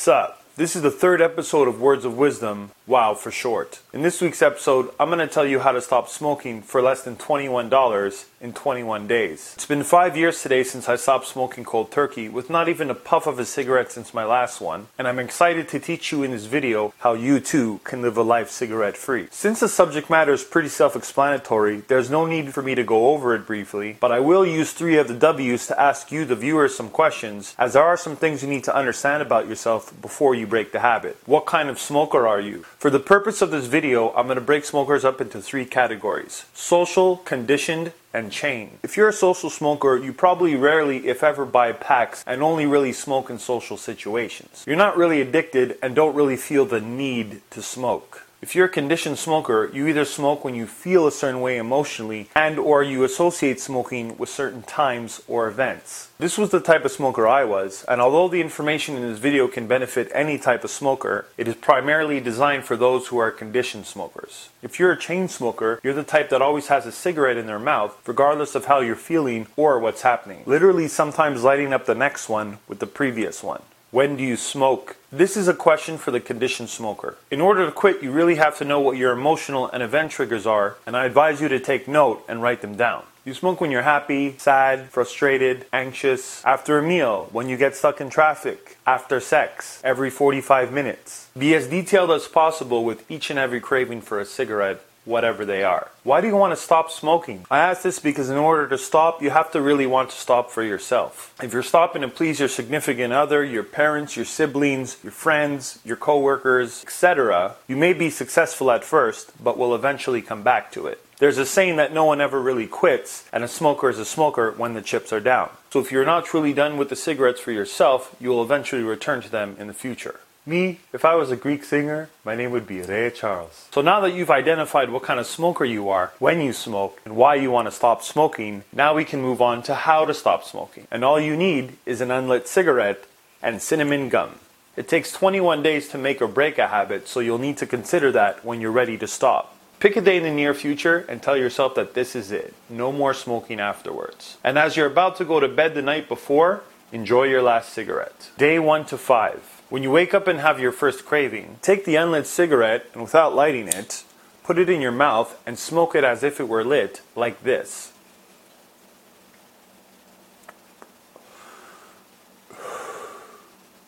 Sup? This is the third episode of Words of Wisdom, WOW for short. In this week's episode, I'm going to tell you how to stop smoking for less than $21 in 21 days. It's been five years today since I stopped smoking cold turkey with not even a puff of a cigarette since my last one, and I'm excited to teach you in this video how you too can live a life cigarette free. Since the subject matter is pretty self explanatory, there's no need for me to go over it briefly, but I will use three of the W's to ask you, the viewers, some questions, as there are some things you need to understand about yourself before you break the habit. What kind of smoker are you? For the purpose of this video, I'm going to break smokers up into three categories social, conditioned, and chain. If you're a social smoker, you probably rarely, if ever, buy packs and only really smoke in social situations. You're not really addicted and don't really feel the need to smoke. If you're a conditioned smoker, you either smoke when you feel a certain way emotionally and or you associate smoking with certain times or events. This was the type of smoker I was, and although the information in this video can benefit any type of smoker, it is primarily designed for those who are conditioned smokers. If you're a chain smoker, you're the type that always has a cigarette in their mouth, regardless of how you're feeling or what's happening. Literally sometimes lighting up the next one with the previous one. When do you smoke? This is a question for the conditioned smoker. In order to quit, you really have to know what your emotional and event triggers are, and I advise you to take note and write them down. You smoke when you're happy, sad, frustrated, anxious, after a meal, when you get stuck in traffic, after sex, every 45 minutes. Be as detailed as possible with each and every craving for a cigarette whatever they are. Why do you want to stop smoking? I ask this because in order to stop, you have to really want to stop for yourself. If you're stopping to please your significant other, your parents, your siblings, your friends, your coworkers, etc., you may be successful at first, but will eventually come back to it. There's a saying that no one ever really quits, and a smoker is a smoker when the chips are down. So if you're not truly done with the cigarettes for yourself, you will eventually return to them in the future. Me, if I was a Greek singer, my name would be Ray Charles. So now that you've identified what kind of smoker you are, when you smoke, and why you want to stop smoking, now we can move on to how to stop smoking. And all you need is an unlit cigarette and cinnamon gum. It takes 21 days to make or break a habit, so you'll need to consider that when you're ready to stop. Pick a day in the near future and tell yourself that this is it. No more smoking afterwards. And as you're about to go to bed the night before, enjoy your last cigarette. Day 1 to 5. When you wake up and have your first craving, take the unlit cigarette and without lighting it, put it in your mouth and smoke it as if it were lit, like this.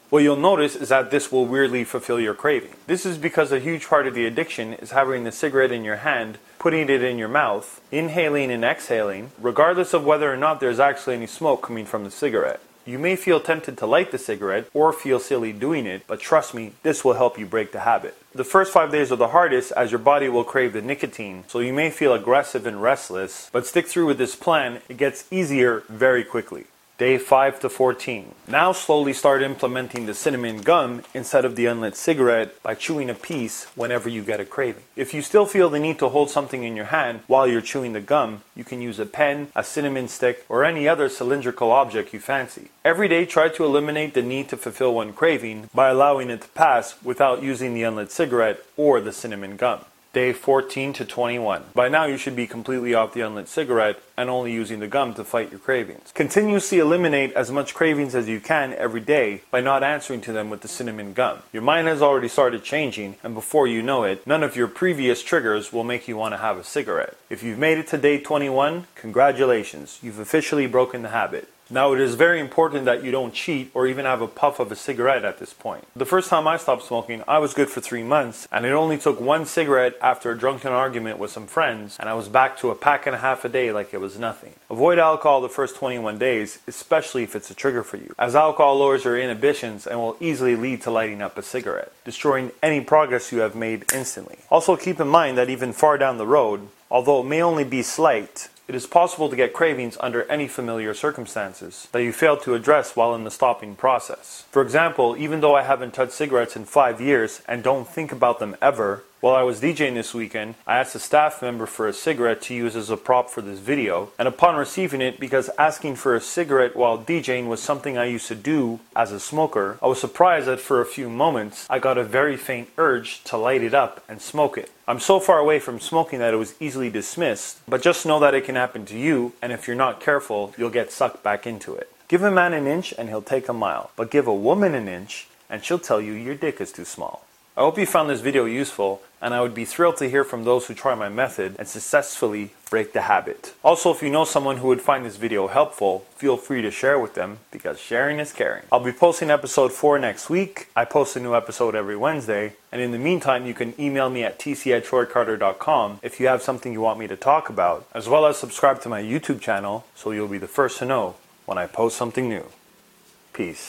What you'll notice is that this will weirdly fulfill your craving. This is because a huge part of the addiction is having the cigarette in your hand, putting it in your mouth, inhaling and exhaling, regardless of whether or not there's actually any smoke coming from the cigarette. You may feel tempted to light the cigarette or feel silly doing it, but trust me, this will help you break the habit. The first five days are the hardest as your body will crave the nicotine, so you may feel aggressive and restless, but stick through with this plan, it gets easier very quickly day 5 to 14. Now slowly start implementing the cinnamon gum instead of the unlit cigarette by chewing a piece whenever you get a craving. If you still feel the need to hold something in your hand while you're chewing the gum, you can use a pen, a cinnamon stick, or any other cylindrical object you fancy. Every day try to eliminate the need to fulfill one craving by allowing it to pass without using the unlit cigarette or the cinnamon gum day 14 to 21. By now, you should be completely off the unlit cigarette and only using the gum to fight your cravings. Continuously eliminate as much cravings as you can every day by not answering to them with the cinnamon gum. Your mind has already started changing, and before you know it, none of your previous triggers will make you want to have a cigarette. If you've made it to day 21, congratulations, you've officially broken the habit. Now, it is very important that you don't cheat or even have a puff of a cigarette at this point. The first time I stopped smoking, I was good for three months, and it only took one cigarette after a drunken argument with some friends, and I was back to a pack and a half a day like it was nothing. Avoid alcohol the first 21 days, especially if it's a trigger for you, as alcohol lowers your inhibitions and will easily lead to lighting up a cigarette, destroying any progress you have made instantly. Also, keep in mind that even far down the road, although it may only be slight, it is possible to get cravings under any familiar circumstances that you failed to address while in the stopping process. For example, even though I haven't touched cigarettes in five years and don't think about them ever, while I was DJing this weekend, I asked a staff member for a cigarette to use as a prop for this video, and upon receiving it, because asking for a cigarette while DJing was something I used to do as a smoker, I was surprised that for a few moments I got a very faint urge to light it up and smoke it. I'm so far away from smoking that it was easily dismissed, but just know that it can happen to you, and if you're not careful, you'll get sucked back into it. Give a man an inch and he'll take a mile, but give a woman an inch and she'll tell you your dick is too small. I hope you found this video useful, and I would be thrilled to hear from those who try my method and successfully break the habit. Also, if you know someone who would find this video helpful, feel free to share with them because sharing is caring. I'll be posting episode 4 next week. I post a new episode every Wednesday, and in the meantime, you can email me at tc at troycarter.com if you have something you want me to talk about, as well as subscribe to my YouTube channel so you'll be the first to know when I post something new. Peace.